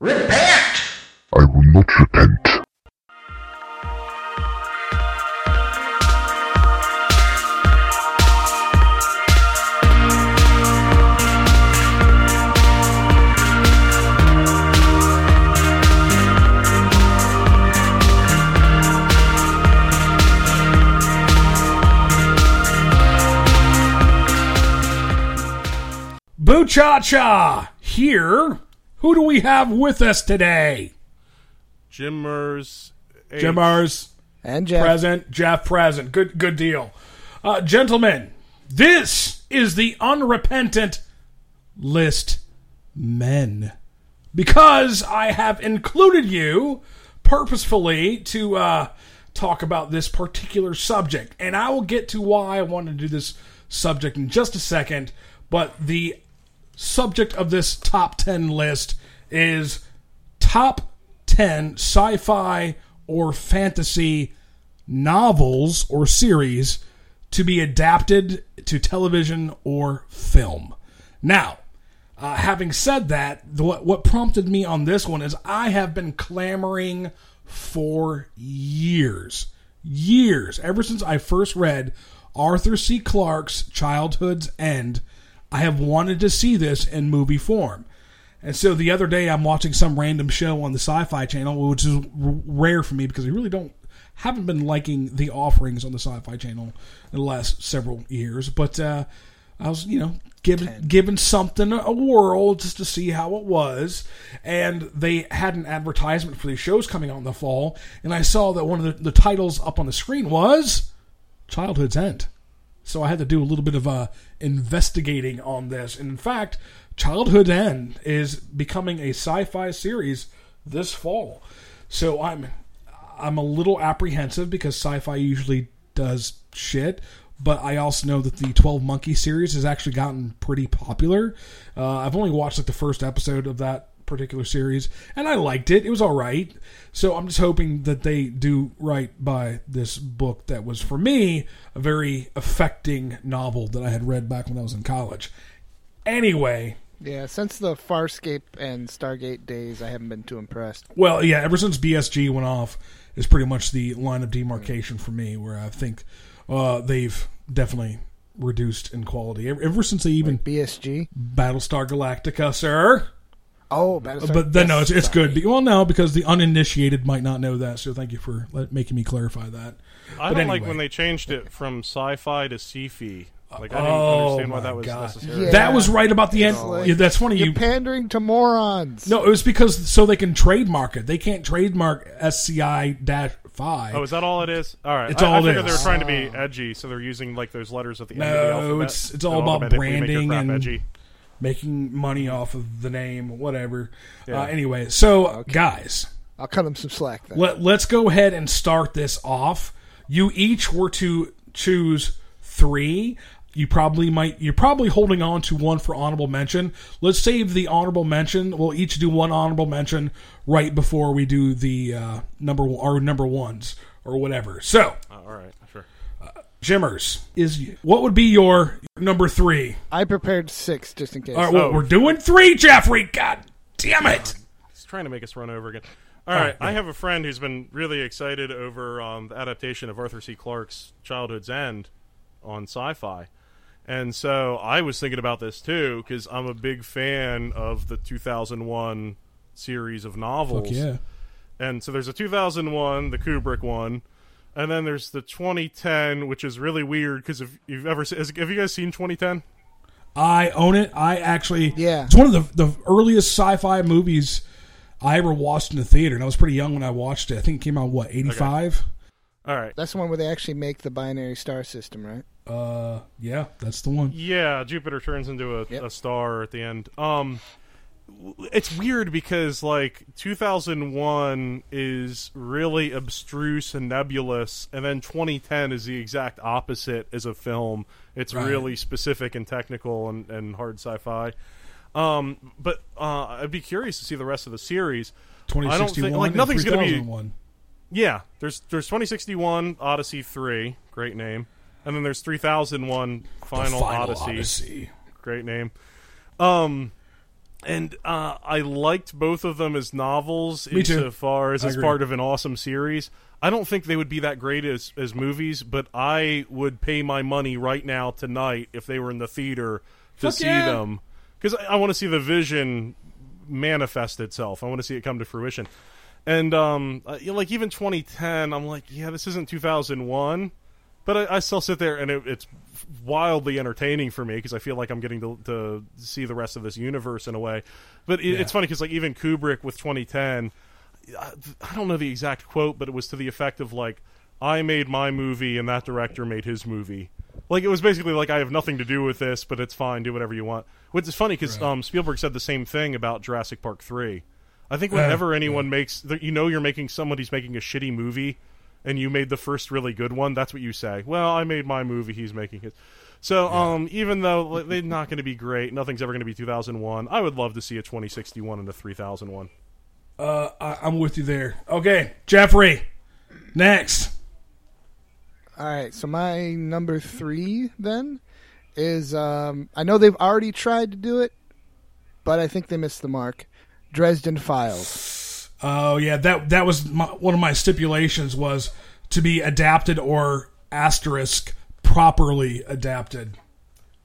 Repent! I will not repent. Boo Cha Cha here. Who do we have with us today? Jimmers. Jim Mars And Jeff. present, Jeff present. Good, good deal, uh, gentlemen. This is the unrepentant list men because I have included you purposefully to uh, talk about this particular subject, and I will get to why I wanted to do this subject in just a second. But the subject of this top 10 list is top 10 sci fi or fantasy novels or series to be adapted to television or film. Now, uh, having said that, what, what prompted me on this one is I have been clamoring for years, years, ever since I first read Arthur C. Clarke's Childhood's End. I have wanted to see this in movie form. And so the other day, I'm watching some random show on the Sci-Fi Channel, which is r- rare for me because I really don't haven't been liking the offerings on the Sci-Fi Channel in the last several years. But uh, I was, you know, giving giving something a whirl just to see how it was, and they had an advertisement for these shows coming out in the fall, and I saw that one of the, the titles up on the screen was Childhood's End. So I had to do a little bit of uh, investigating on this. And in fact, Childhood End is becoming a sci-fi series this fall. So I'm I'm a little apprehensive because sci-fi usually does shit, but I also know that the 12 Monkey series has actually gotten pretty popular. Uh, I've only watched like the first episode of that particular series, and I liked it. It was all right. So I'm just hoping that they do right by this book that was for me a very affecting novel that I had read back when I was in college. Anyway, Yeah, since the Farscape and Stargate days, I haven't been too impressed. well, yeah, ever since BSG went off is pretty much the line of demarcation for me where I think uh, they've definitely reduced in quality. Ever, ever since they even BSG. Battlestar Galactica, sir. Oh, Battlestar. Uh, but then no, it's, it's Sorry. good. Well, no, because the uninitiated might not know that. So thank you for let, making me clarify that. I But don't like when they changed it from sci-fi to SyFy. Like I didn't Oh, understand why that was God. necessary. Yeah. That was right about the end. like- yeah, that's funny. You're You pandering to morons. no, it was because so they can trademark it. They can't trademark SCI dash five. Oh, is that all it is? All right. It's I, all I it figured they is. were trying to be oh. edgy, so they're using like those letters at the end of the No, it's- it's all about automatically make your branding crap and- edgy. Making money off of the name, whatever. Yeah. Uh, anyway, so guys, I'll cut them some slack then. let, let's go ahead and start this off. You each were to choose three. You probably might. You're probably holding on to one for honorable mention. Let's save the honorable mention. We'll each do one honorable mention right before we do the uh, number or number ones or whatever. So, Oh, all right, sure. Jimmers is what would be your number three? I prepared six just in case. All right, well, Oh. we're doing three, Jeffrey. God damn it! He's trying to make us run over again. All right, I have a friend who's been really excited over um, the adaptation of Arthur C. Clarke's Childhood's End on Sci-Fi, and so I was thinking about this too because I'm a big fan of the 2001 series of novels. Fuck yeah. And so there's a 2001, the Kubrick one, and then there's the 2010, which is really weird because if you've ever se- has, have you guys seen 2010? I own it. I actually, Yeah. it's one of the the earliest sci-fi movies I ever watched in the theater, and I was pretty young when I watched it. I think it came out what eighty five. All right. That's the one where they actually make the binary star system, right? Uh, yeah, that's the one. Yeah, Jupiter turns into a, Yep. a star at the end. Um, w- it's weird because like 2001 is really abstruse and nebulous, and then 2010 is the exact opposite as a film. It's Right. really specific and technical and, and hard sci-fi. Um, but uh, I'd be curious to see the rest of the series. Twenty I don't think like nothing's gonna be one. yeah, there's there's 2061 Odyssey 3, great name. And then there's 3001 Final, Final Odyssey, Odyssey. great name. Um and uh, I liked both of them as novels Me too. insofar as I as agree. part of an awesome series. I don't think they would be that great as as movies, but I would pay my money right now tonight if they were in the theater to Fuck see yeah. them because I, I want to see the vision manifest itself. I want to see it come to fruition. And um, uh, like even 2010, I'm like, yeah, this isn't 2001, but I, I still sit there and it, it's wildly entertaining for me because I feel like I'm getting to, to see the rest of this universe in a way. But it, Yeah. it's funny because like even Kubrick with 2010, I, I don't know the exact quote, but it was to the effect of like, I made my movie and that director made his movie. Like it was basically like I have nothing to do with this, but it's fine. Do whatever you want. Which is funny because Right. um, Spielberg said the same thing about Jurassic Park three. I think Uh, whenever anyone makes, th- you know, you're making somebody's making a shitty movie, and you made the first really good one. That's what you say. Well, I made my movie. He's making his. So, um, even though like, they're not going to be great, nothing's ever going to be 2001. I would love to see a 2061 and a 3001. Uh, I, I'm with you there. Okay, Jeffrey. Next. All right, so my number three then is um, I know they've already tried to do it, but I think they missed the mark. Dresden Files. Oh yeah, that that was my, one of my stipulations was to be adapted or asterisk properly adapted.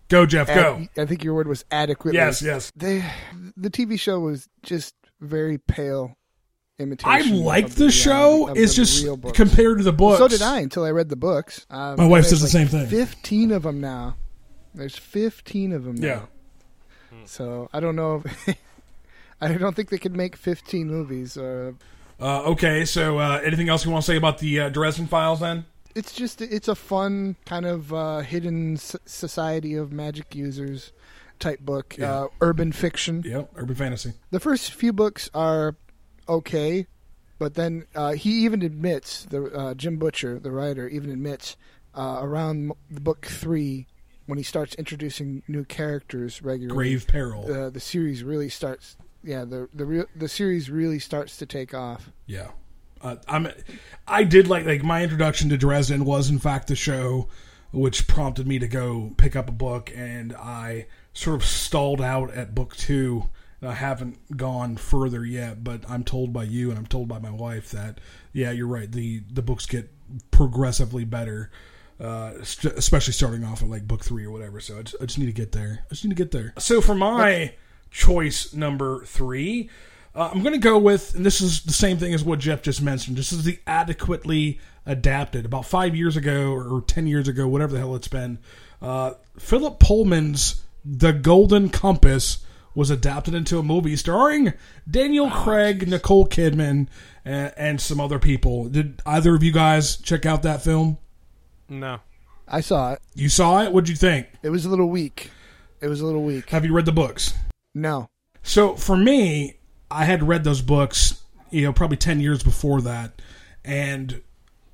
Go Jeff, go. I think your word was adequately. Yes, yes. They, the TV show was just very pale imitation. I liked of the show. reality- of It's the just compared to the books. So did I until I read the books. Um, My wife says the like same thing. Fifteen of them now. There's fifteen of them. Yeah. Now. So I don't know. If I don't think they could make fifteen movies. Uh, Uh, okay, so uh, anything else you want to say about the uh, Dresden Files then? it's just it's a fun kind of uh, hidden s- society of magic users type book. Yeah. Uh, urban fiction. Yep, urban fantasy. The first few books are okay, but then uh, he even admits the uh, Jim Butcher, the writer, even admits uh, around the book three when he starts introducing new characters regularly. Grave Peril. The series really starts. Yeah, the the real the series really starts to take off. Yeah, uh, I'm. I did like like my introduction to Dresden was in fact the show, which prompted me to go pick up a book, and I sort of stalled out at book two. And I haven't gone further yet, but I'm told by you and I'm told by my wife that yeah, you're right. the The books get progressively better, uh, st- especially starting off at like book three or whatever. So I just, I just need to get there. I just need to get there. So for my choice number three, uh, I'm going to go with, and this is the same thing as what Jeff just mentioned. This is the adequately adapted. About five years ago or ten years ago, whatever the hell it's been, uh, Philip Pullman's The Golden Compass was adapted into a movie starring Daniel Craig, Nicole Kidman, and, and some other people. Did either of you guys check out that film? No. I saw it. You saw it. What'd you think? It was a little weak. It was a little weak. Have you read the books? No. So for me, I had read those books, you know, probably 10 years before that, and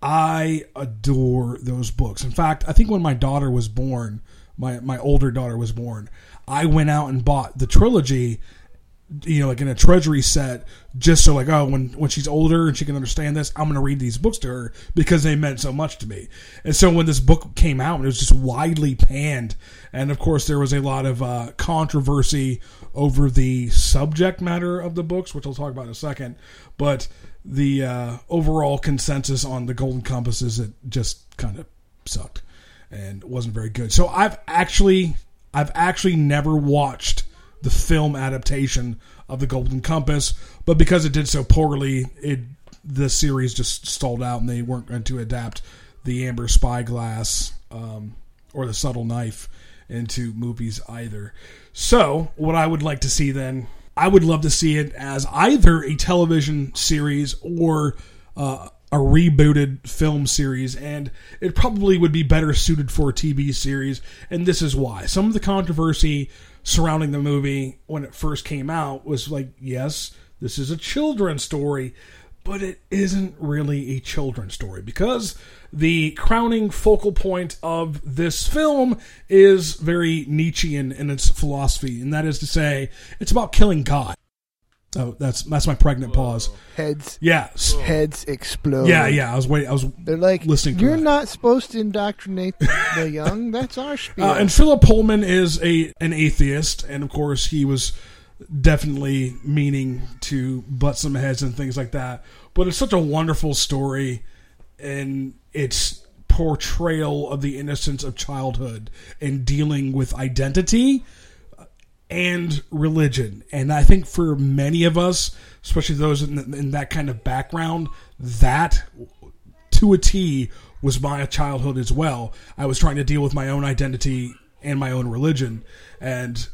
I adore those books. In fact, I think when my daughter was born, my, my older daughter was born, I went out and bought the trilogy, you know, like in a treasury set, just so like, oh, when, when she's older and she can understand this, I'm going to read these books to her because they meant so much to me. And so when this book came out, it was just widely panned. And of course, there was a lot of uh, controversy over the subject matter of the books, which I'll talk about in a second. But the uh, overall consensus on the Golden Compass is it just kind of sucked and wasn't very good. So I've actually, I've actually never watched the film adaptation of the Golden Compass, but because it did so poorly, it the series just stalled out, and they weren't going to adapt the Amber Spyglass um, or the Subtle Knife into movies either. So, what I would like to see then, I would love to see it as either a television series or uh, a rebooted film series, and it probably would be better suited for a TV series. And this is why. Some of the controversy surrounding the movie when it first came out was like, yes, this is a children's story, but it isn't really a children's story because the crowning focal point of this film is very Nietzschean in its philosophy, and that is to say, it's about killing God. Oh, that's that's my pregnant pause. Heads Yeah, s- heads explode. yeah, yeah. I was waiting. I was They're like, Listening to you're that. not supposed to indoctrinate the young. That's our spiel. Uh, and Philip Pullman is a an atheist, and of course he was definitely meaning to butt some heads and things like that. But it's such a wonderful story, and its portrayal of the innocence of childhood and dealing with identity and religion. And I think for many of us, especially those in, in that kind of background, that to a T was my childhood as well. I was trying to deal with my own identity and my own religion, and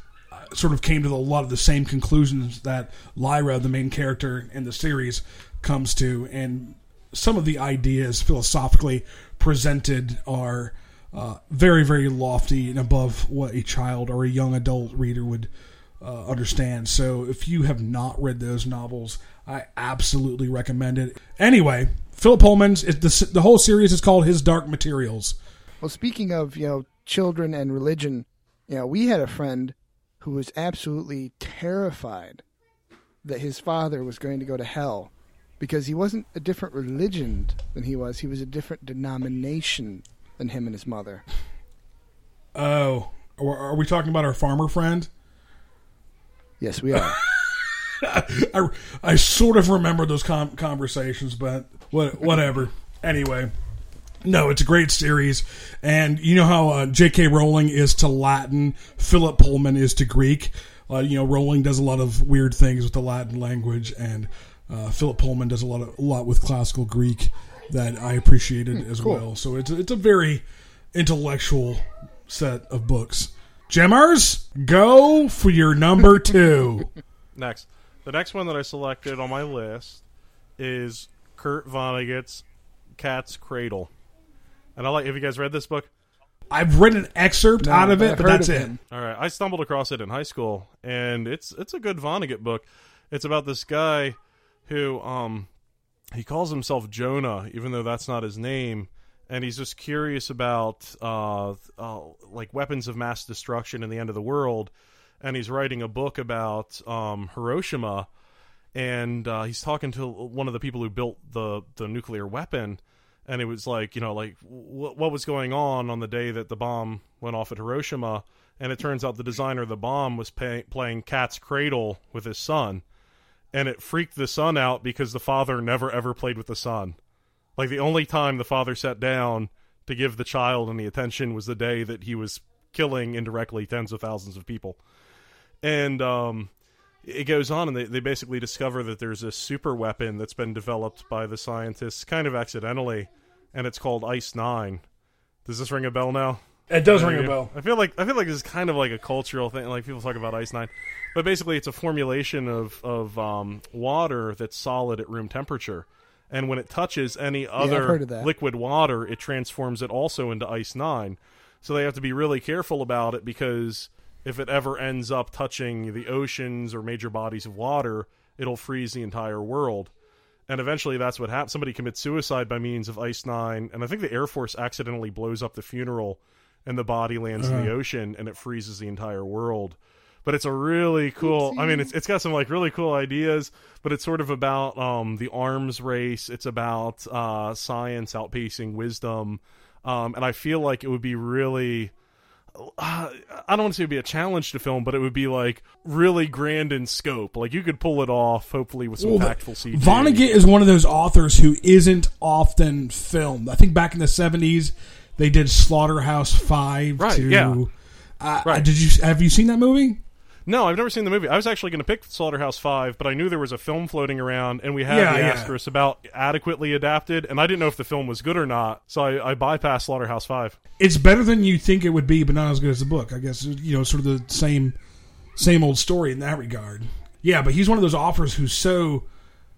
sort of came to a lot of the same conclusions that Lyra, the main character in the series, comes to. And some of the ideas philosophically presented are uh, very, very lofty and above what a child or a young adult reader would uh, understand. So if you have not read those novels, I absolutely recommend it. Anyway, Philip Pullman's the the whole series is called His Dark Materials. Well, speaking of you know children and religion, you know we had a friend who was absolutely terrified that his father was going to go to hell because he wasn't a different religion than he was. He was a different denomination than him and his mother. Oh, are we talking about our farmer friend? Yes, we are. I, I sort of remember those com- conversations, but what, whatever. Anyway, no, it's a great series, and you know how uh, J.K. Rowling is to Latin, Philip Pullman is to Greek. Uh, you know, Rowling does a lot of weird things with the Latin language, and uh, Philip Pullman does a lot of a lot with classical Greek that I appreciated as cool. well. So it's it's a very intellectual set of books. Jimmers, go for your number two. Next, the next one that I selected on my list is Kurt Vonnegut's Cat's Cradle. And I like. Have you guys read this book? I've read an excerpt No, out of it, but that's it. All right, I stumbled across it in high school, and it's it's a good Vonnegut book. It's about this guy who um he calls himself Jonah, even though that's not his name, and he's just curious about uh, uh like weapons of mass destruction and the end of the world, and he's writing a book about um Hiroshima, and uh, he's talking to one of the people who built the the nuclear weapon and it was like you know like w- what was going on on the day that the bomb went off at Hiroshima and it turns out the designer of the bomb was pay- playing cat's cradle with his son and it freaked the son out because the father never ever played with the son like the only time the father sat down to give the child any attention was the day that he was killing indirectly tens of thousands of people. And um it goes on and they, they basically discover that there's a super weapon that's been developed by the scientists kind of accidentally and it's called ice 9 does this ring a bell now? It does ring a bell. i feel like i feel like this is kind of like a cultural thing like people talk about ice 9 but basically it's a formulation of of um, water that's solid at room temperature and when it touches any other that. liquid water it transforms it also into ice 9 so they have to be really careful about it because if it ever ends up touching the oceans or major bodies of water, it'll freeze the entire world. And eventually that's what happens. Somebody commits suicide by means of Ice 9, and I think the Air Force accidentally blows up the funeral and the body lands in the ocean and it freezes the entire world. But it's a really cool I mean it's it's got some like really cool ideas, but it's sort of about um the arms race, it's about uh science outpacing wisdom. Um and I feel like it would be really uh, I don't want to say it'd be a challenge to film, but it would be like really grand in scope. Like you could pull it off, hopefully with some Well, impactful CG. Vonnegut is one of those authors who isn't often filmed. I think back in the seventies, they did Slaughterhouse Five. Right, To, yeah. Uh, Right. Did you have you seen that movie? No, I've never seen the movie. I was actually going to pick Slaughterhouse Five, but I knew there was a film floating around, and we had Yeah, the yeah. asterisk about adequately adapted, and I didn't know if the film was good or not, so I, I bypassed Slaughterhouse Five. It's better than you think it would be, but not as good as the book. I guess you know, sort of the same same old story in that regard. Yeah, but he's one of those authors who's so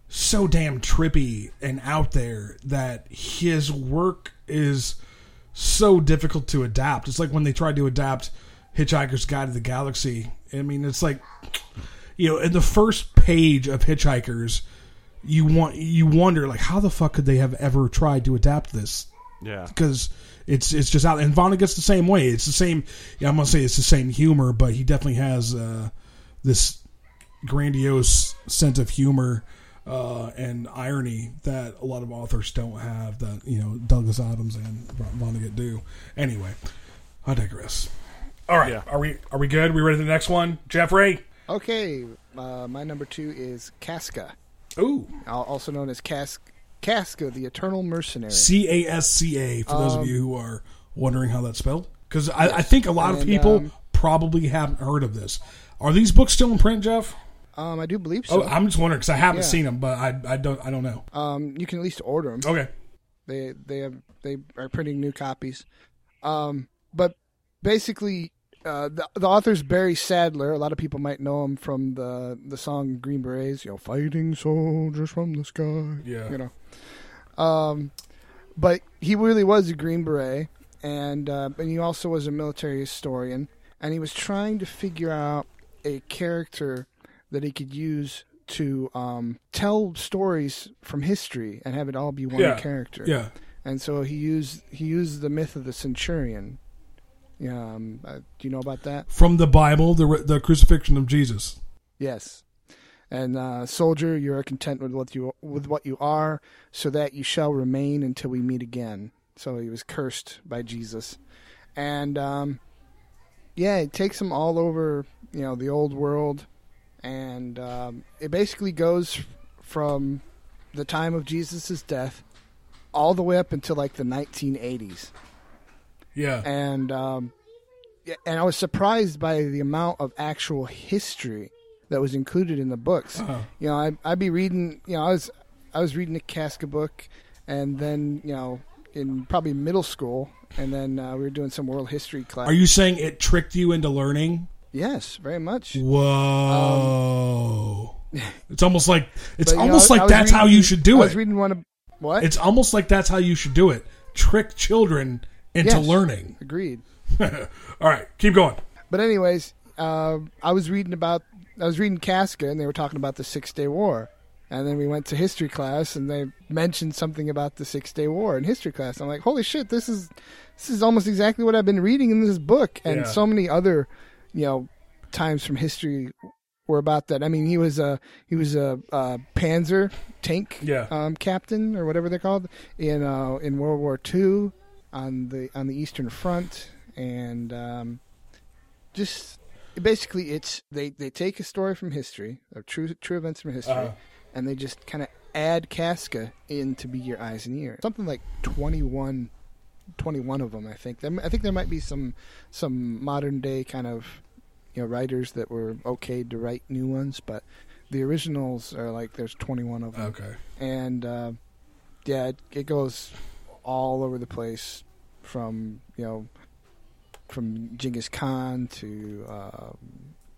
so damn trippy and out there that his work is so difficult to adapt. It's like when they tried to adapt Hitchhiker's Guide to the Galaxy. I mean, it's like you know, in the first page of Hitchhikers, you want you wonder like how the fuck could they have ever tried to adapt this? Yeah, because it's it's just out. And Vonnegut's the same way. It's the same. Yeah, I'm gonna say it's the same humor, but he definitely has uh, this grandiose sense of humor uh, and irony that a lot of authors don't have. That you know Douglas Adams and Vonnegut do. Anyway, I digress. All right, Yeah. are we are we good? We ready for the next one, Jeffrey? Okay, uh, my number two is Casca, Ooh, also known as Cas- Casca, the Eternal Mercenary. C A S C A for those of Um, you who are wondering how that's spelled. Because I, I think a lot of people um, probably haven't heard of this. Are these books still in print, Jeff? Um, I do believe so. Oh, I'm just wondering because I haven't Yeah. seen them, but I, I don't I don't know. um, you can at least order them. Okay, They they have they are printing new copies. Um, but basically, uh, the the author's Barry Sadler. A lot of people might know him from the the song Green Berets. You know, fighting soldiers from the sky. Yeah. You know. Um, but he really was a Green Beret, and uh, and he also was a military historian, and he was trying to figure out a character that he could use to um, tell stories from history and have it all be one Yeah. character yeah. and so he used he used the myth of the centurion. Yeah, um, uh, do you know about that? From the Bible, the the crucifixion of Jesus. Yes. And uh, soldier, you are content with what you with what you are, so that you shall remain until we meet again. So he was cursed by Jesus, and um, yeah, it takes him all over, you know, the old world, and um, it basically goes from the time of Jesus' death all the way up until like the 1980s. Yeah. and um, yeah, and I was surprised by the amount of actual history that was included in the books. Uh-huh. You know, I, I'd be reading. You know, I was I was reading a Casca book, and then you know, in probably middle school, and then uh, we were doing some world history class. Are you saying it tricked you into learning? Yes, very much. Whoa! it's almost like it's But, you know, almost like that's how you should do I it. was reading one of what? It's almost like that's how you should do it. Trick children into Yes. learning. Agreed. All right, keep going. But anyways, uh, I was reading about I was reading Casca, and they were talking about the Six Day War. And then we went to history class, and they mentioned something about the Six Day War in history class. I'm like, holy shit, this is this is almost exactly what I've been reading in this book, and Yeah. so many other, you know, times from history were about that. I mean, he was a he was a, uh Panzer tank Yeah. um, captain or whatever they're called in uh, in World War II on the on the Eastern Front, and um, just basically it's they, they take a story from history of true true events from history, Uh-huh. and they just kind of add Casca in to be your eyes and ears. Something like 21, 21 of them, I think. There, I think there might be some some modern day kind of you know writers that were okay to write new ones, but the originals are like there's 21 of them Okay. and uh, yeah, it, it goes all over the place from you know from Genghis Khan to uh,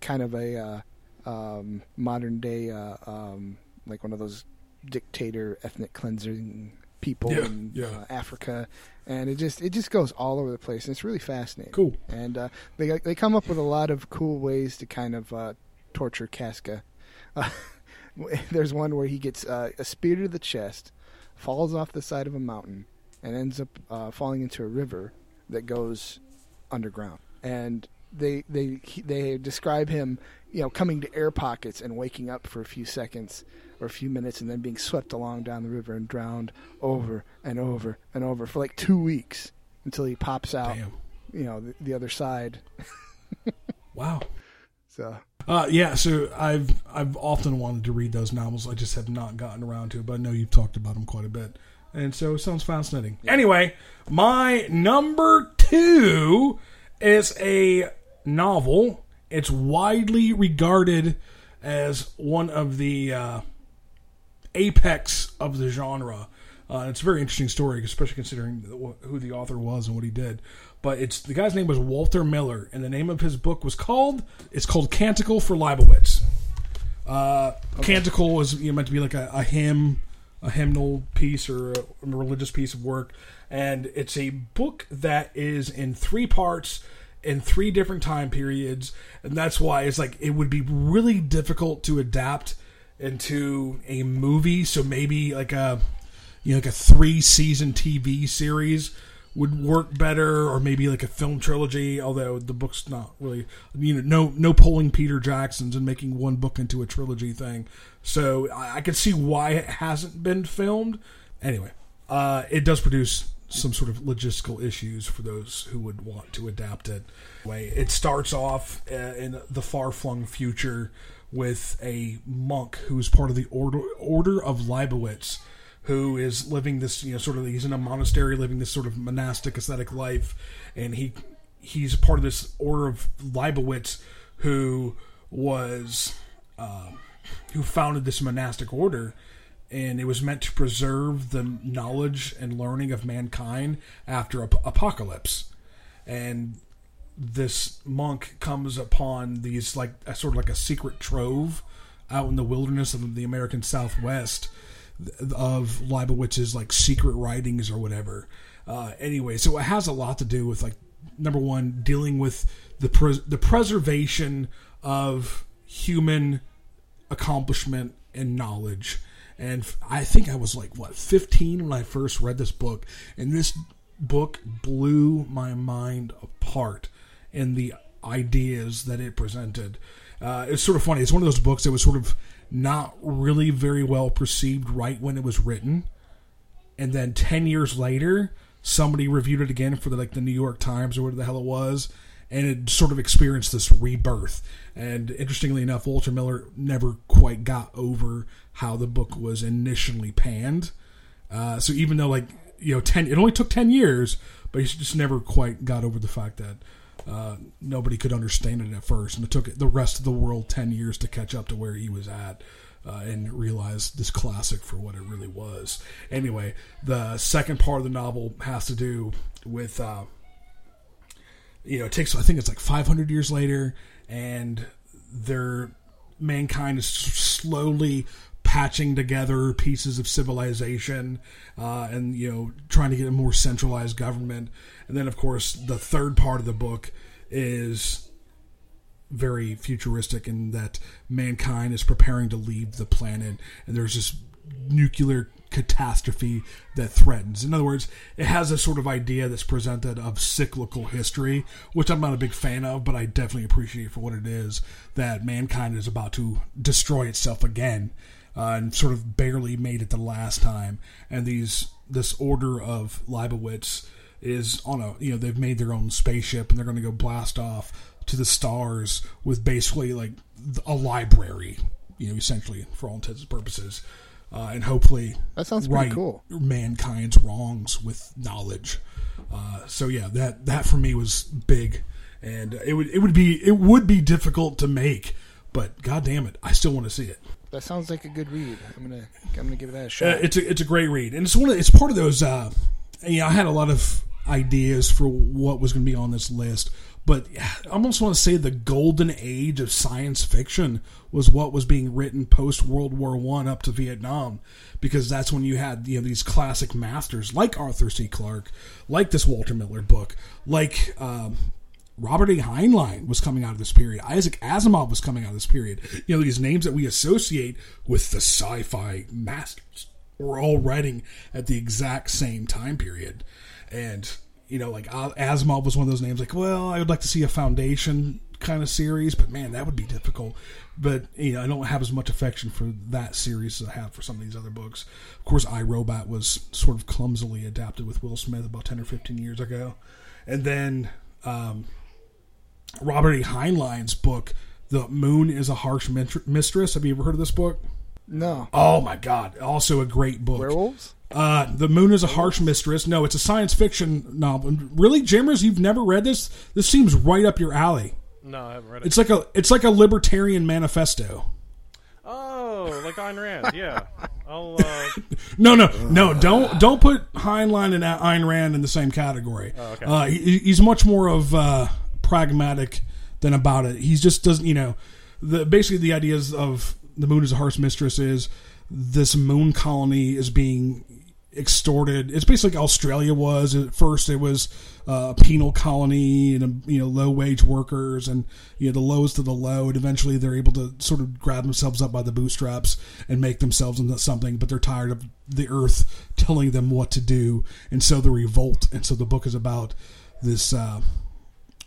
kind of a uh, um, modern day uh, um, like one of those dictator ethnic cleansing people Yeah, in yeah. Uh, Africa, and it just it just goes all over the place, and it's really fascinating. Cool. And uh, they they come up with a lot of cool ways to kind of uh, torture Casca. There's one where he gets uh, a spear to the chest, falls off the side of a mountain, and ends up uh, falling into a river that goes underground. And they they he- they describe him, you know, coming to air pockets and waking up for a few seconds or a few minutes, and then being swept along down the river and drowned over and over and over for like two weeks until he pops out, Damn. you know, the, the other side. Wow. So Uh, yeah, so I've I've often wanted to read those novels. I just have not gotten around to it, but I know you've talked about them quite a bit, and so it sounds fascinating. Anyway, my number two is a novel. It's widely regarded as one of the uh, apex of the genre. Uh, it's a very interesting story, especially considering who the author was and what he did. But it's the guy's name was Walter Miller, and the name of his book was called it's called Canticle for Leibowitz. Uh, Canticle is you know, meant to be like a, a hymn, a hymnal piece or a, religious piece of work, and it's a book that is in three parts in three different time periods, and that's why it's like it would be really difficult to adapt into a movie. So maybe like a you know like a three season TV series would work better, or maybe like a film trilogy. Although the book's not really you know no no pulling Peter Jackson's and making one book into a trilogy thing. So I, I can see why it hasn't been filmed. Anyway, uh, it does produce some sort of logistical issues for those who would want to adapt it. Way it starts off uh, in the far flung future with a monk who's part of the order Order of Leibowitz, who is living this you know sort of he's in a monastery living this sort of monastic ascetic life, and he he's part of this Order of Leibowitz who was uh, who founded this monastic order and it was meant to preserve the knowledge and learning of mankind after ap- apocalypse. And this monk comes upon these like a sort of like a secret trove out in the wilderness of the American Southwest of Leibowitz's like secret writings or whatever. Uh, anyway, so it has a lot to do with like number one dealing with the pres- the preservation of human accomplishment and knowledge and I think I was like what 15 when I first read this book, and this book blew my mind apart in the ideas that it presented. Uh, it's sort of funny. It's one of those books that was sort of not really very well perceived right when it was written, and then 10 years later, somebody reviewed it again for the, like the New York Times or whatever the hell it was, and it sort of experienced this rebirth. And interestingly enough, Walter Miller never quite got over how the book was initially panned. Uh, so even though like you know ten, it only took ten years, but he just never quite got over the fact that uh, nobody could understand it at first, and it took the rest of the world ten years to catch up to where he was at. Uh, and realize this classic for what it really was. Anyway, the second part of the novel has to do with, uh, you know, it takes I think it's like 500 years later, and their mankind is slowly patching together pieces of civilization uh, and you know trying to get a more centralized government and then of course the third part of the book is very futuristic in that mankind is preparing to leave the planet and there's this nuclear catastrophe that threatens. In other words, it has a sort of idea that's presented of cyclical history, which I'm not a big fan of, but I definitely appreciate for what it is that mankind is about to destroy itself again uh, and sort of barely made it the last time. And these this order of Leibowitz is on a you know they've made their own spaceship and they're going to go blast off to the stars with basically like a library, you know, essentially for all intents and purposes. Uh, and hopefully that sounds right cool. mankind's wrongs with knowledge. Uh, so yeah, that that for me was big, and it would it would be it would be difficult to make, but god damn it, I still want to see it. That sounds like a good read. I'm gonna I'm gonna give that a Uh, shot. it's a it's a great read, and it's one of it's part of those. Uh, you know, I had a lot of ideas for what was going to be on this list, but I almost want to say the golden age of science fiction was what was being written post World War One up to Vietnam, because that's when you had you know these classic masters like Arthur C. Clarke, like this Walter Miller book, like. Um, Robert A. Heinlein was coming out of this period. Isaac Asimov was coming out of this period. You know, these names that we associate with the sci fi masters were all writing at the exact same time period. And, you know, like Asimov was one of those names like, well, I would like to see a Foundation kind of series, but man, that would be difficult. But, you know, I don't have as much affection for that series as I have for some of these other books. Of course, I Robot was sort of clumsily adapted with Will Smith about 10 or 15 years ago. And then, um, Robert E. Heinlein's book, The Moon is a Harsh Mistress. Have you ever heard of this book? No. Oh my God! Also a great book. Werewolves. Uh, the Moon is a Harsh Mistress. No, it's a science fiction novel. Really, Jimmers, you've never read this? This seems right up your alley. No, I haven't read it. It's like a it's like a libertarian manifesto. oh, like Ayn Rand. Yeah. I'll. Uh, No, no, no! Don't don't put Heinlein and Ayn Rand in the same category. Oh, okay. uh, he, he's much more of uh, pragmatic than about it. He just doesn't, you know, the basically the ideas of the moon as a harsh mistress is this moon colony is being extorted. It's basically like Australia was at first. It was uh, a penal colony and you know low wage workers and you know the lowest of the low. And eventually they're able to sort of grab themselves up by the bootstraps and make themselves into something. But they're tired of the earth telling them what to do, and so they revolt. And so the book is about this. Uh,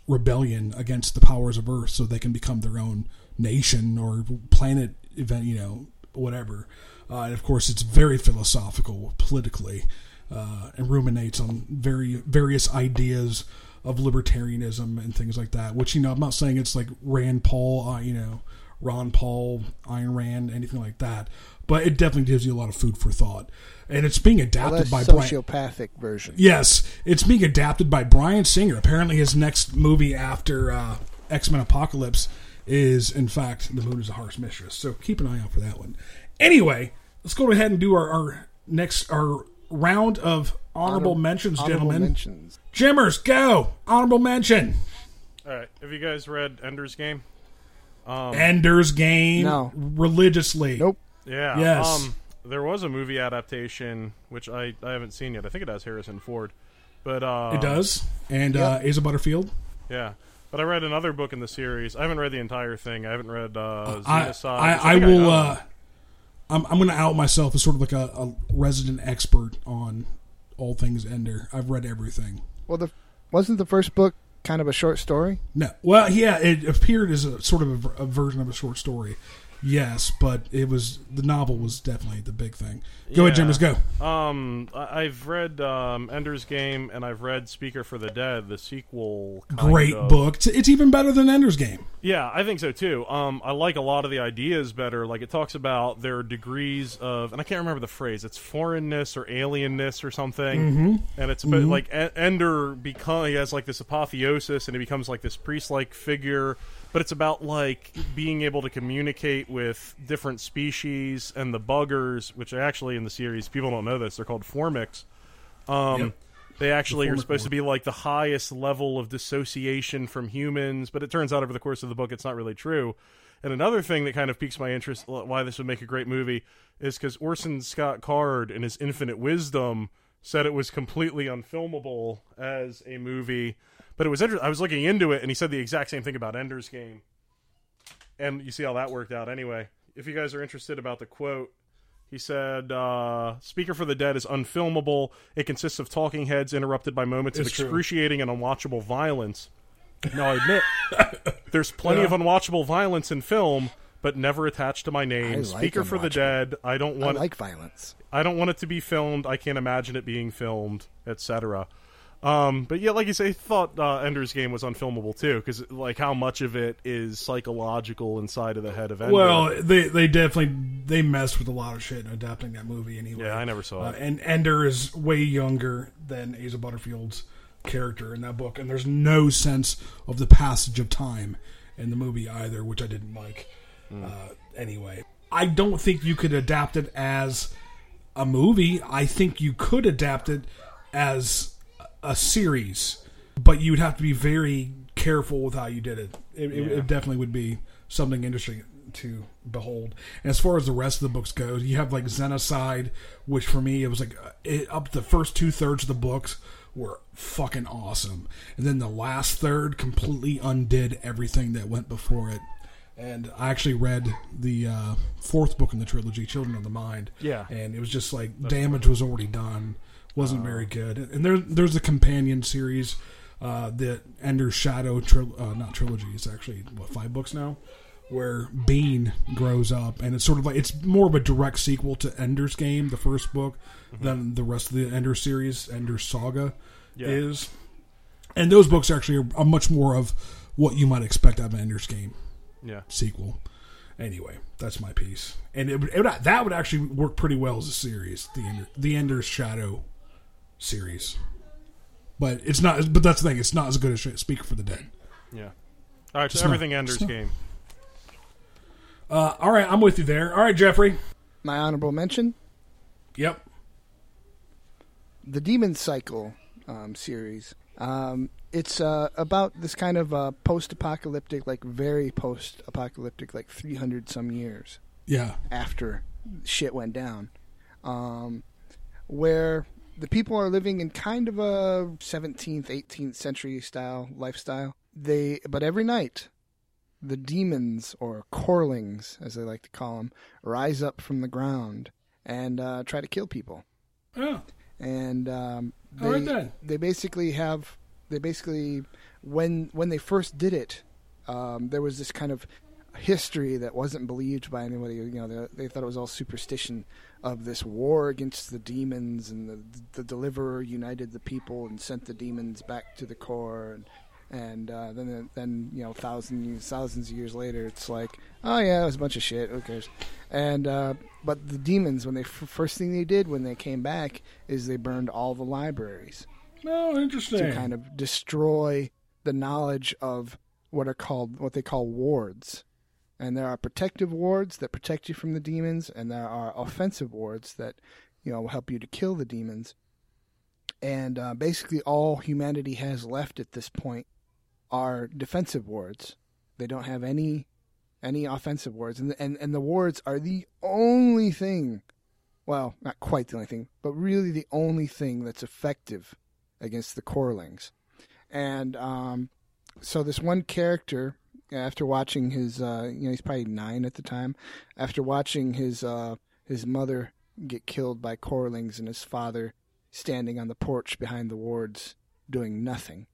rebellion against the powers of Earth so they can become their own nation or planet event, you know, whatever. Uh, and of course, it's very philosophical politically. uh, and ruminates on very various ideas of libertarianism and things like that. Which you know, I'm not saying it's like Rand Paul, uh, you know, Ron Paul, Ayn Rand, anything like that, but it definitely gives you a lot of food for thought. And it's being adapted less by Bryan. sociopathic version. Yes, it's being adapted by Bryan Singer. Apparently, his next movie after uh, X Men Apocalypse is, in fact, The Moon is a Harsh Mistress. So keep an eye out for that one. Anyway, let's go ahead and do our, our next our round of honorable Honor- mentions, honorable gentlemen. mentions. Jimmers, go! Honorable mention. All right. Have you guys read Ender's Game? Um, Ender's Game. No. Religiously. Nope. Yeah. Yes. Um, there was a movie adaptation which I, I haven't seen yet. I think it has Harrison Ford, but uh, It does. And uh, Asa Butterfield. Yeah. But I read another book in the series. I haven't read the entire thing. I haven't read uh, I, Xenocide. I, I will. own. Uh, I'm, I'm going to out myself as sort of like a, a resident expert on all things Ender. I've read everything. Well, the wasn't the first book kind of a short story? No, well, yeah, it appeared as a sort of a, a version of a short story. Yes, but it was the novel was definitely the big thing. Go ahead. Jim. Let's go. Um, I- I've read um, Ender's Game and I've read Speaker for the Dead, the sequel. kind Great of. book. It's, it's even better than Ender's Game. Yeah, I think so too. Um, I like a lot of the ideas better. Like it talks about their degrees of, and I can't remember the phrase. It's foreignness or alienness or something. Mm-hmm. And it's about like E- Ender become he has like this apotheosis and he becomes like this priest-like figure. But it's about like being able to communicate with different species and the buggers, which are actually in the series people don't know this. They're called formics. Um, Yep. They actually are formic supposed to be like the highest level of dissociation from humans, but it turns out over the course of the book it's not really true. And another thing that kind of piques my interest, why this would make a great movie, is because Orson Scott Card, in his infinite wisdom, said it was completely unfilmable as a movie. But it was inter- I was looking into it, and he said the exact same thing about Ender's Game. And you see how that worked out anyway. If you guys are interested about the quote, he said, uh, Speaker for the Dead is unfilmable. It consists of talking heads interrupted by moments It's of true. excruciating and unwatchable violence. Now, I admit, there's plenty of unwatchable violence in film, but never attached to my name. Like Speaker for the. Dead. I don't I want. like violence. I don't want it to be filmed. I can't imagine it being filmed, etc. Um, but yeah, like you say, I thought uh, Ender's Game was unfilmable too, because like how much of it is psychological inside of the head of Ender. Well, they they definitely they messed with a lot of shit in adapting that movie anyway. yeah, I never saw Uh, it. and Ender is way younger than Asa Butterfield's character in that book, and there's no sense of the passage of time in the movie either, which I didn't like. Hmm. Uh, anyway, I don't think you could adapt it as a movie. I think you could adapt it as a series, but you'd have to be very careful with how you did it. It, it, Yeah. it definitely would be something interesting to behold. And as far as the rest of the books go, you have like Xenocide, which for me it was like it, up the first two thirds of the books were fucking awesome, and then the last third completely undid everything that went before it. And I actually read the uh, fourth book in the trilogy, Children of the Mind. Yeah. and it was just like damage was already done, wasn't very good. And there, there's a companion series, uh, the Ender's Shadow, tril- uh, not trilogy. It's actually what five books now, where Bean grows up, and it's sort of like it's more of a direct sequel to Ender's Game, the first book, than the rest of the Ender series, Ender's Saga, Yeah. is. And those books actually are, are much more of what you might expect out of an Ender's Game Yeah. sequel. Anyway, that's my piece, and it, would- it would, that would actually work pretty well as a series, the Ender, the Ender's Shadow series. But it's not. But that's the thing; it's not as good as Speaker for the Dead. Yeah. All right, so It's not- everything Ender's it's Game. Uh, all right, I'm with you there. All right, Jeffrey. My honorable mention: Yep. the Demon Cycle um, series. Um, it's uh, about this kind of uh, post-apocalyptic, like very post-apocalyptic, like 300 some years Yeah. after shit went down, um, where the people are living in kind of a 17th, 18th century style lifestyle. They, but every night, the demons or corelings, as they like to call them, rise up from the ground and uh, try to kill people. Oh, And um, they, right they basically have they basically when when they first did it um, there was this kind of history that wasn't believed by anybody. You know, they, they thought it was all superstition of this war against the demons, and the, the deliverer united the people and sent the demons back to the core, and and uh, then then you know thousands thousands of years later, it's like, oh yeah, it was a bunch of shit. Who cares? And uh, but the demons, when they f- first thing they did when they came back is they burned all the libraries Oh, interesting. to kind of destroy the knowledge of what are called what they call wards. And there are protective wards that protect you from the demons, and there are offensive wards that you know will help you to kill the demons. And uh, basically, all humanity has left at this point are defensive wards. They don't have any any offensive wards, and and and the wards are the only thing. Well, not quite the only thing, but really the only thing that's effective against the Corelings. And um, so this one character, after watching his, uh, you know, he's probably nine at the time. After watching his uh, his mother get killed by Corelings and his father standing on the porch behind the wards doing nothing,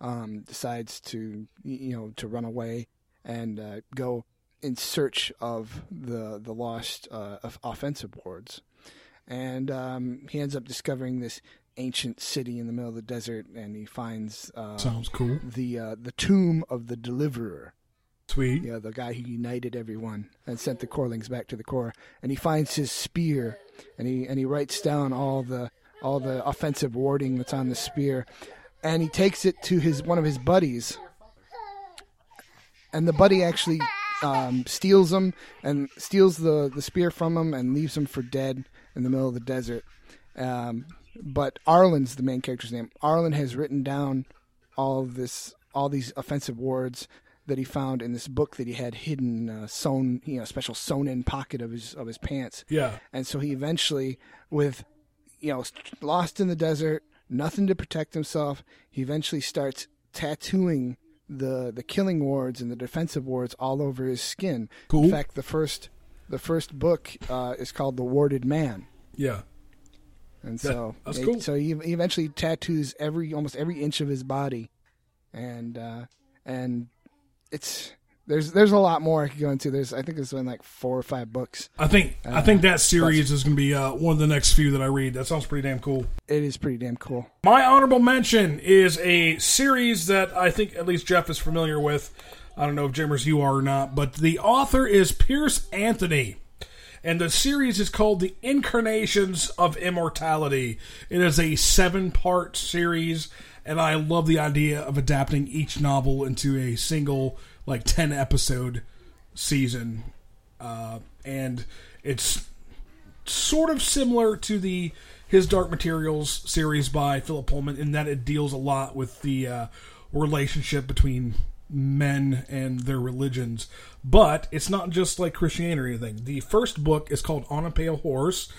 um, decides to you know to run away and uh, go in search of the the lost uh, of offensive wards, and um, he ends up discovering this ancient city in the middle of the desert, and he finds uh, Sounds cool. the uh, the tomb of the deliverer. Sweet. Yeah, the guy who united everyone and sent the Corelings back to the core. And he finds his spear, and he and he writes down all the all the offensive wording that's on the spear, and he takes it to his one of his buddies, and the buddy actually um, steals him and steals the the spear from him and leaves him for dead in the middle of the desert. Um, but Arlen's the main character's name. Arlen has written down all this, all these offensive words that he found in this book that he had hidden, uh, sewn, you know, special sewn in pocket of his of his pants. Yeah. And so he eventually, with, you know, lost in the desert, nothing to protect himself, he eventually starts tattooing the the killing wards and the defensive wards all over his skin. Cool. In fact, the first the first book uh, is called The Warded Man. Yeah. And so, that's they- cool. so he, he eventually tattoos every almost every inch of his body, and uh, and it's there's there's a lot more I could go into. There's I think there's been like four or five books. I think I think that series is going to be uh, one of the next few that I read. That sounds pretty damn cool. It is pretty damn cool. My honorable mention is a series that I think at least Jeff is familiar with. I don't know if Jimmers you are or not, but the author is Piers Anthony. And the series is called The Incarnations of Immortality. It is a seven part series, and I love the idea of adapting each novel into a single, like, 10 episode season. Uh, and it's sort of similar to the his Dark Materials series by Philip Pullman in that it deals a lot with the uh, relationship between men and their religions. But it's not just like Christianity or anything. The first book is called On a Pale Horse,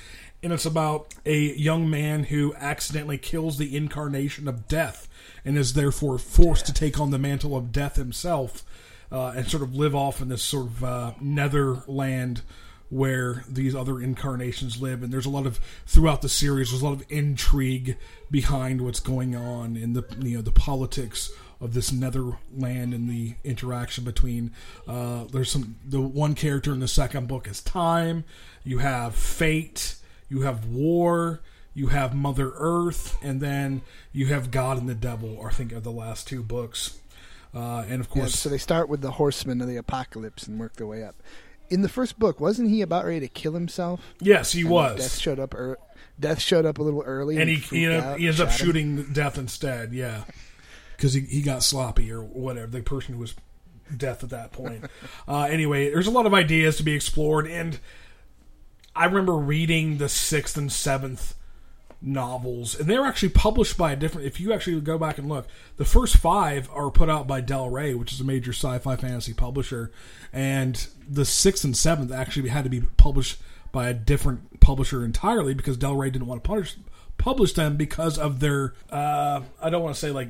and it's about a young man who accidentally kills the incarnation of death and is therefore forced to take on the mantle of death himself uh, and sort of live off in this sort of uh, netherland where these other incarnations live and there's a lot of throughout the series there's a lot of intrigue behind what's going on in the you know the politics of this netherland and the interaction between uh, there's some the one character in the second book is time you have fate you have war you have mother earth and then you have god and the devil i think are the last two books uh, and of Yeah, course so they start with the horsemen of the apocalypse and work their way up. In the first book, wasn't he about ready to kill himself? yes he And was Death showed up. Er- Death showed up a little early, and he freaked he, ended, out he ends up him. shooting death instead. Yeah, because he, he got sloppy or whatever. The person who was death at that point. uh, anyway, there's a lot of ideas to be explored, and I remember reading the sixth and seventh novels, and they were actually published by a different. If you actually go back and look, the first five are put out by Del Rey, which is a major sci-fi fantasy publisher, and the sixth and seventh actually had to be published by a different publisher entirely because Del Rey didn't want to publish publish them because of their uh, I don't want to say like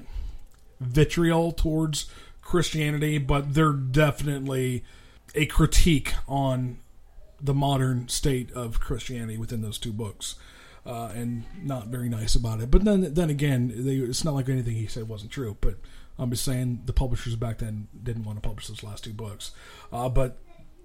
vitriol towards Christianity, but they're definitely a critique on the modern state of Christianity within those two books. uh, and not very nice about it. But then then again, they, it's not like anything he said wasn't true. But I'm just saying the publishers back then didn't want to publish those last two books. Uh, but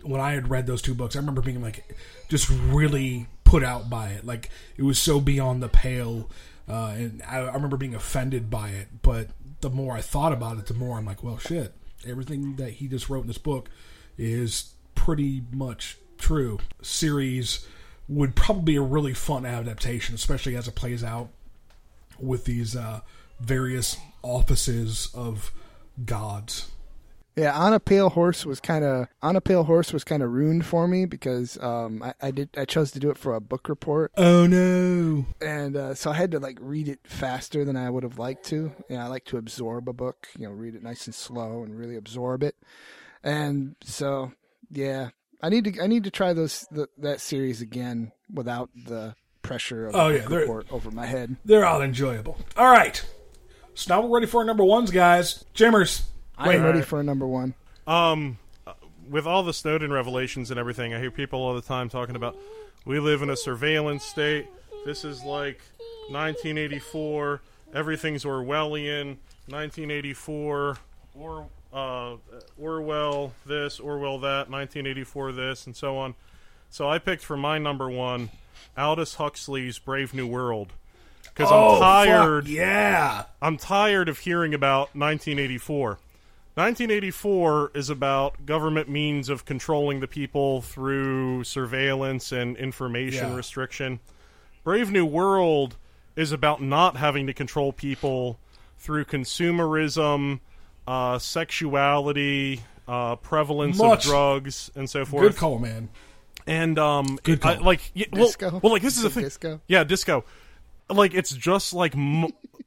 when I had read those two books, I remember being like just really put out by it. Like it was so beyond the pale, uh, and I, I remember being offended by it. But the more I thought about it, the more I'm like, well, shit. Everything that he just wrote in this book is pretty much true. Series would probably be a really fun adaptation, especially as it plays out with these uh, various offices of gods. Yeah, on a pale horse was kind of on a pale horse was kind of ruined for me because um, I, I did I chose to do it for a book report Oh no! and uh, so I had to like read it faster than I would have liked to. Know, I like to absorb a book, you know, read it nice and slow and really absorb it. And so, yeah, I need to I need to try those the, that series again without the pressure of Oh, a yeah, report over my head. They're all enjoyable. All right, so now we're ready for our number ones, guys. Jimmers, I'm wait, ready for a number one. Um, uh, with all the Snowden revelations and everything, I hear people all the time talking about we live in a surveillance state. This is like 1984. Everything's Orwellian. 1984. Or uh, Orwell this, Orwell that. 1984 this, and so on. So I picked for my number one Aldous Huxley's Brave New World because oh, I'm tired. fuck, yeah, I'm tired of hearing about 1984. 1984 is about government means of controlling the people through surveillance and information Yeah. restriction. Brave New World is about not having to control people through consumerism, uh, sexuality, uh, prevalence Much. of drugs, and so forth. good call, man. And um, Good I, like, y- well, Disco? well, like this is the Said thing. disco? Yeah, disco. Like it's just like m-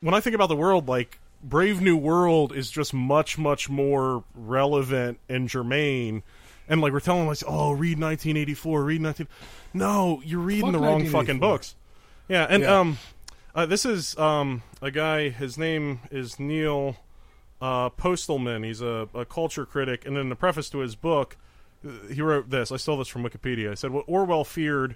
when I think about the world, like Brave New World is just much, much more relevant and germane. And like we're telling like, oh, read 1984, read 19. No, you're reading Fuck the wrong fucking books. Yeah, and Yeah. um, uh, this is um a guy. His name is Neil uh, Postman. He's a, a culture critic, and in the preface to his book, uh, he wrote this. I stole this from Wikipedia. He said, "What Orwell feared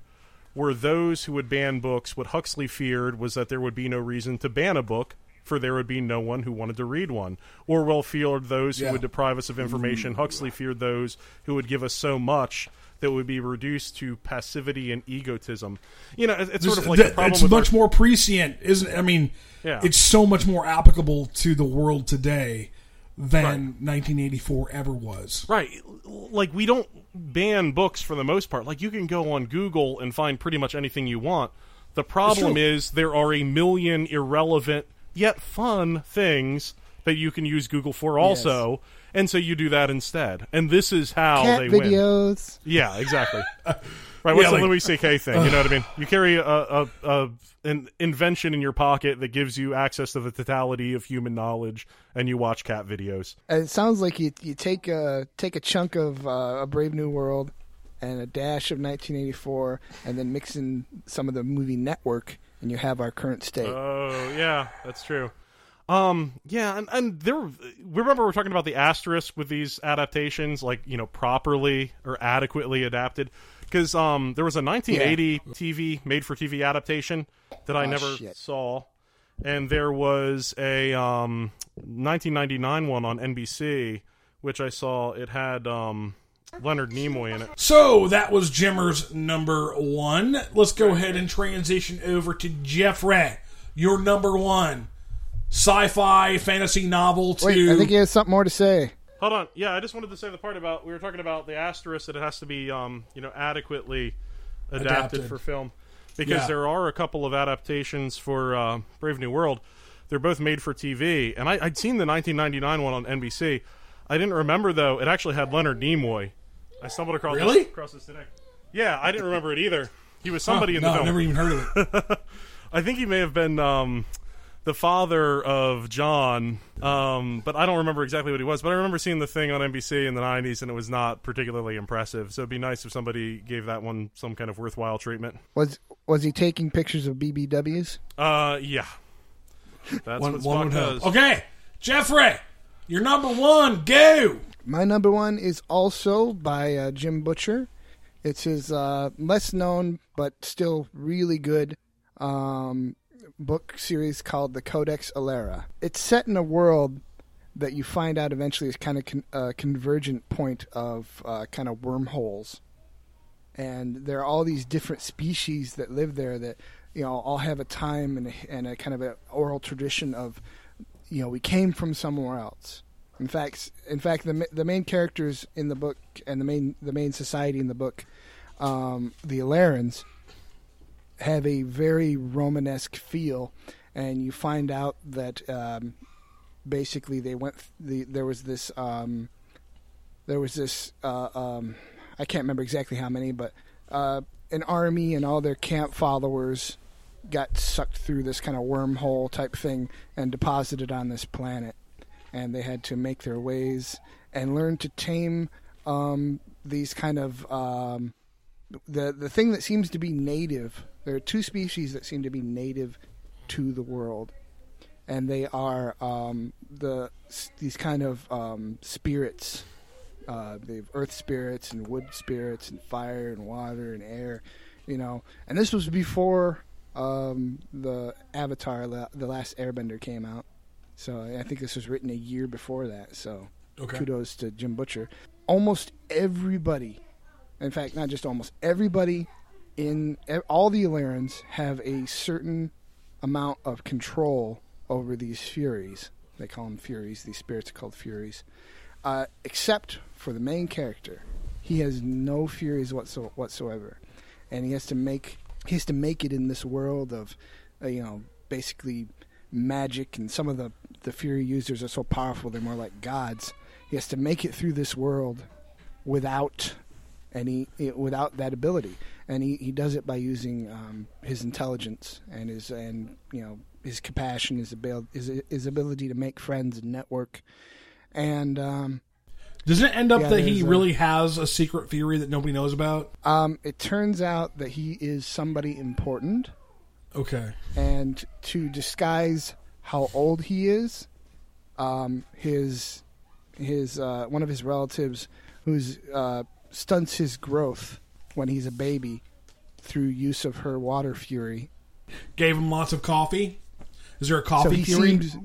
were those who would ban books. What Huxley feared was that there would be no reason to ban a book." For there would be no one who wanted to read one. Orwell feared those who Yeah. would deprive us of information. Mm. Huxley feared those who would give us so much that would be reduced to passivity and egotism. You know, it- it's sort of like Th- the problem it's with our- much more prescient, isn't it? I mean, Yeah. it's so much more applicable to the world today than Right. 1984 ever was. Right. Like we don't ban books for the most part. Like you can go on Google and find pretty much anything you want. The problem is there are a million irrelevant yet fun things that you can use Google for also. And so you do that instead. And this is how Cat they win. videos. Yeah, exactly. Right, what's Yeah, the like- Louis C.K. thing? You know what I mean? You carry a, a, a an invention in your pocket that gives you access to the totality of human knowledge, and you watch cat videos. And it sounds like you you take a take a chunk of uh, a Brave New World and a dash of 1984, and then mix in some of the movie Network, and you have our current state. Oh yeah, that's true. Um, yeah, and, and there. Remember, we're talking about the asterisk with these adaptations, like you know, properly or adequately adapted. Because um, there was a 1980 TV made-for-TV adaptation that I Oh, never shit. saw, and there was a um 1999 one on NBC, which I saw. It had um Leonard Nimoy in it. So that was Jimmer's number one. Let's go ahead and transition over to Jeff Jeffrey. Your number one sci-fi fantasy novel to Wait, I think he has something more to say. Hold on. Yeah, I just wanted to say the part about we were talking about the asterisk that it has to be um, you know adequately adapted, Adapted. for film because Yeah. there are a couple of adaptations for uh, Brave New World. They're both made for TV, and I, I'd seen the 1999 one on NBC. I didn't remember though; it actually had Leonard Nimoy. I stumbled across Really? this, across this today. Yeah, I didn't remember it either. He was somebody in no, the I've film. never even heard of it. I think he may have been um, the father of John, um, but I don't remember exactly what he was. But I remember seeing the thing on NBC in the '90s, and it was not particularly impressive. So it'd be nice if somebody gave that one some kind of worthwhile treatment. Was was he taking pictures of BBWs? Uh, yeah, that's one, what one Spock would does. Okay, Jeffrey, you're number one. Go. My number one is also by uh, Jim Butcher, It's his uh, less known but still really good um, book series called the Codex Alera. It's set in a world that you find out eventually is kind of con- a convergent point of uh, kind of wormholes, and there are all these different species that live there that you know all have a time and a, and a kind of an oral tradition of you know we came from somewhere else. In fact, in fact, the the main characters in the book and the main the main society in the book, um, the Alerans, have a very Romanesque feel, and you find out that um, basically they went. The, there was this. Um, there was this. Uh, um, I can't remember exactly how many, but uh, an army and all their camp followers got sucked through this kind of wormhole type thing and deposited on this planet, and they had to make their ways and learn to tame um, these kind of um, the the thing that seems to be native. There are two species that seem to be native to the world, and they are um, the these kind of um, spirits. Uh, they have earth spirits and wood spirits and fire and water and air, you know. And this was before um, the Avatar, the last Airbender, came out. So I think this was written a year before that. So Okay. kudos to Jim Butcher. Almost everybody, in fact, not just almost everybody in all the Alerans have a certain amount of control over these Furies. They call them Furies. These spirits are called Furies, uh, except for the main character. He has no Furies whatso- whatsoever, and he has to make he has to make it in this world of, uh, you know, basically magic. And some of the the Fury users are so powerful they're more like gods. He has to make it through this world without any without that ability, and he, he does it by using um, his intelligence and his and you know his compassion, his ability, his, his ability to make friends and network, and um, Doesn't it end up Yeah, that he a- really has a secret theory that nobody knows about? um, it turns out that he is somebody important, Okay. and to disguise how old he is, um, his his uh, one of his relatives who's uh, stunts his growth when he's a baby through use of her water fury. Gave him lots of coffee. Is there a so coffee he theory? seems,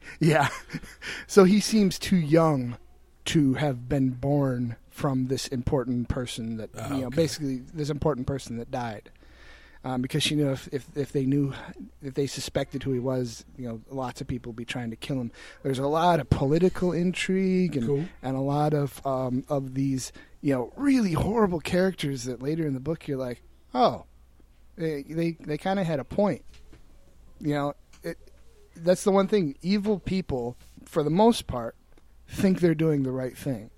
yeah. So he seems too young to have been born from this important person that Ah, you know, okay. basically this important person that died. Um, because she knew if, if if they knew if they suspected who he was, you know, lots of people would be trying to kill him. There's a lot of political intrigue and Cool. and a lot of um, of these you know really horrible characters that later in the book you're like, oh, they they, they kind of had a point. You know, it, that's the one thing. Evil people, for the most part, think they're doing the right thing.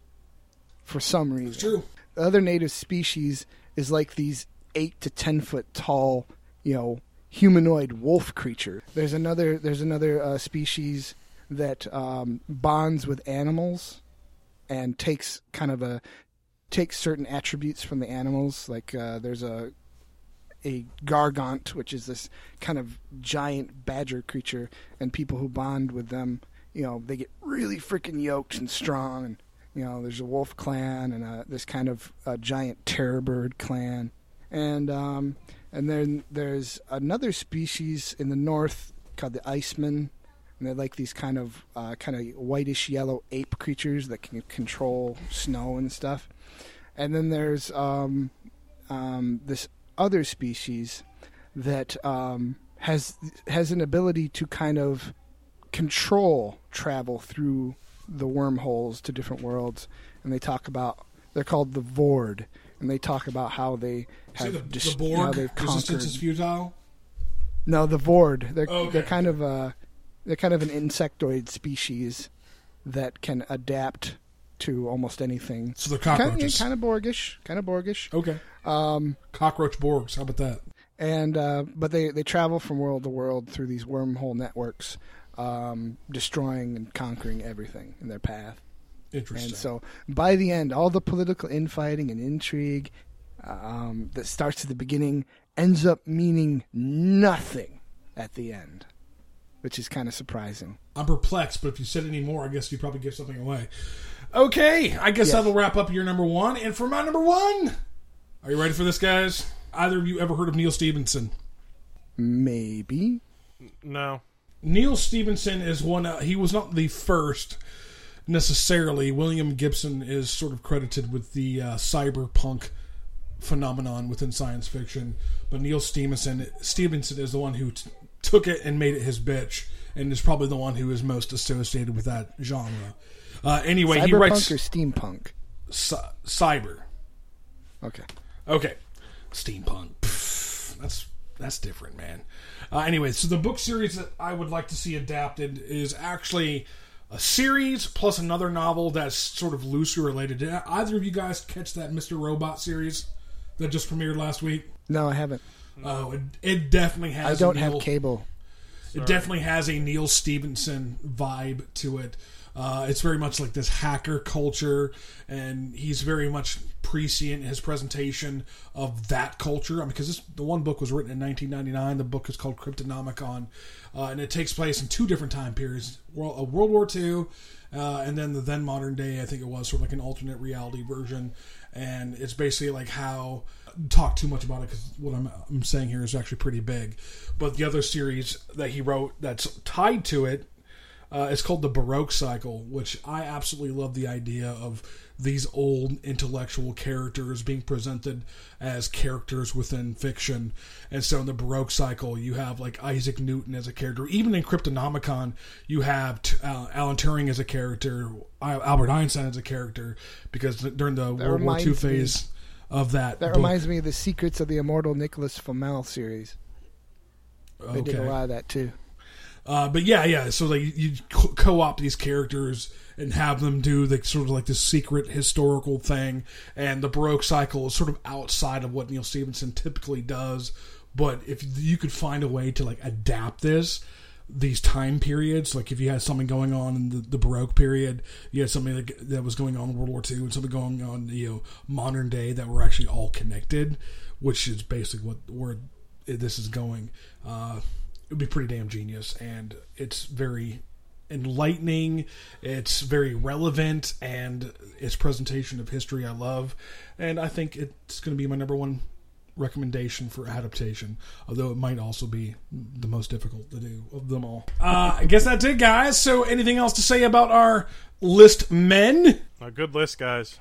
For some reason, It's true. the other native species is like these eight to ten foot tall, you know, humanoid wolf creature. There's another there's another uh, species that um, bonds with animals and takes kind of a takes certain attributes from the animals. Like uh, there's a a gargant, which is this kind of giant badger creature, and people who bond with them, you know, they get really freaking yoked and strong. And you know, there's a wolf clan and a, this kind of uh, giant terror bird clan, and um, and then there's another species in the north called the Iceman, and they're like these kind of uh, kind of whitish yellow ape creatures that can control snow and stuff. And then there's um, um, this other species that um, has has an ability to kind of control travel through the wormholes to different worlds, and they talk about they're called the Vord, and they talk about how they have the, dis- the how they've resistance conquered. is futile. No, the Vord. They're Okay. they're kind of a they're kind of an insectoid species that can adapt to almost anything. So they're Kind of, cockroaches. kind of Borgish, kind of Borgish. Okay. Um, Cockroach Borgs. How about that? and uh, but they they travel from world to world through these wormhole networks, um, destroying and conquering everything in their path. Interesting. And so by the end, all the political infighting and intrigue um, that starts at the beginning ends up meaning nothing at the end, which is kind of surprising. I'm perplexed, but if you said any more, I guess you probably give something away. Okay, I guess Yes. that'll wrap up your number one. And for my number one, Are you ready for this, guys? Either of you ever heard of Neal Stephenson? Maybe. No. Neal Stephenson is one. Uh, he was not the first necessarily. William Gibson is sort of credited with the uh, cyberpunk phenomenon within science fiction, but Neal Stephenson Stephenson is the one who t- took it and made it his bitch, and is probably the one who is most associated with that genre. Uh, anyway, Cyberpunk he writes or steampunk? cy- cyber. Okay. Okay, steampunk. Pff, that's that's different, man. Uh, anyway, so the book series that I would like to see adapted is actually a series plus another novel that's sort of loosely related. Did either of you guys catch that Mister Robot series that just premiered last week? No, I haven't. Oh, it, it definitely has. I don't a have Neil- cable. It definitely has a Neal Stephenson vibe to it. Uh, it's very much like this hacker culture, and he's very much prescient in his presentation of that culture. I mean, because the one book was written in 1999. The book is called Cryptonomicon, uh, and it takes place in two different time periods: World, uh, World War II, uh, and then the then modern day. I think it was sort of like an alternate reality version, and it's basically like how talk too much about it because what I'm, I'm saying here is actually pretty big. But the other series that he wrote that's tied to it uh, is called the Baroque Cycle, which I absolutely love the idea of these old intellectual characters being presented as characters within fiction. And so in the Baroque Cycle, you have like Isaac Newton as a character. Even in Cryptonomicon, you have t- uh, Alan Turing as a character, I- Albert Einstein as a character, because during the World War II reminds me- phase of that. That book- reminds me of the Secrets of the Immortal Nicholas Flamel series. They did a lot of that too. Uh, but yeah, yeah. So like you co- co-opt these characters and have them do the sort of like this secret historical thing, and the Baroque cycle is sort of outside of what Neal Stephenson typically does. But if you could find a way to like adapt this, these time periods, like if you had something going on in the, the Baroque period, you had something that, that was going on in World War II, and something going on you know modern day that were actually all connected, which is basically what where this is going. Uh, would be pretty damn genius, and it's very enlightening. It's very relevant, and its presentation of history I love, and I think it's going to be my number one recommendation for adaptation. Although it might also be the most difficult to do of them all. Uh, I guess that's it, guys. So, anything else to say about our list men? A good list, guys.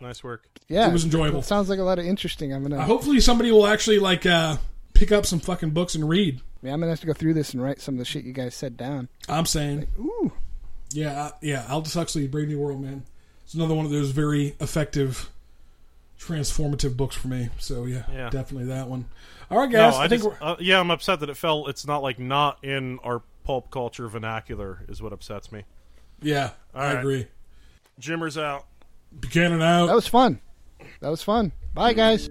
Nice work. Yeah, It was enjoyable. It sounds like a lot of interesting. I'm gonna. Uh, hopefully, somebody will actually like uh, pick up some fucking books and read. Yeah, I'm gonna have to go through this and write some of the shit you guys said down. I'm saying. Ooh, Yeah, uh, yeah. Aldous Huxley, Brave New World, man. It's another one of those very effective, transformative books for me. So yeah, Yeah. definitely that one. All right, No, guys. I, I, think just, uh, yeah, I'm upset that it fell. It's not like not in our pulp culture vernacular is what upsets me. yeah. I right. agree. Jimmer's out. Buchanan out. that was fun. That was fun. Bye, guys.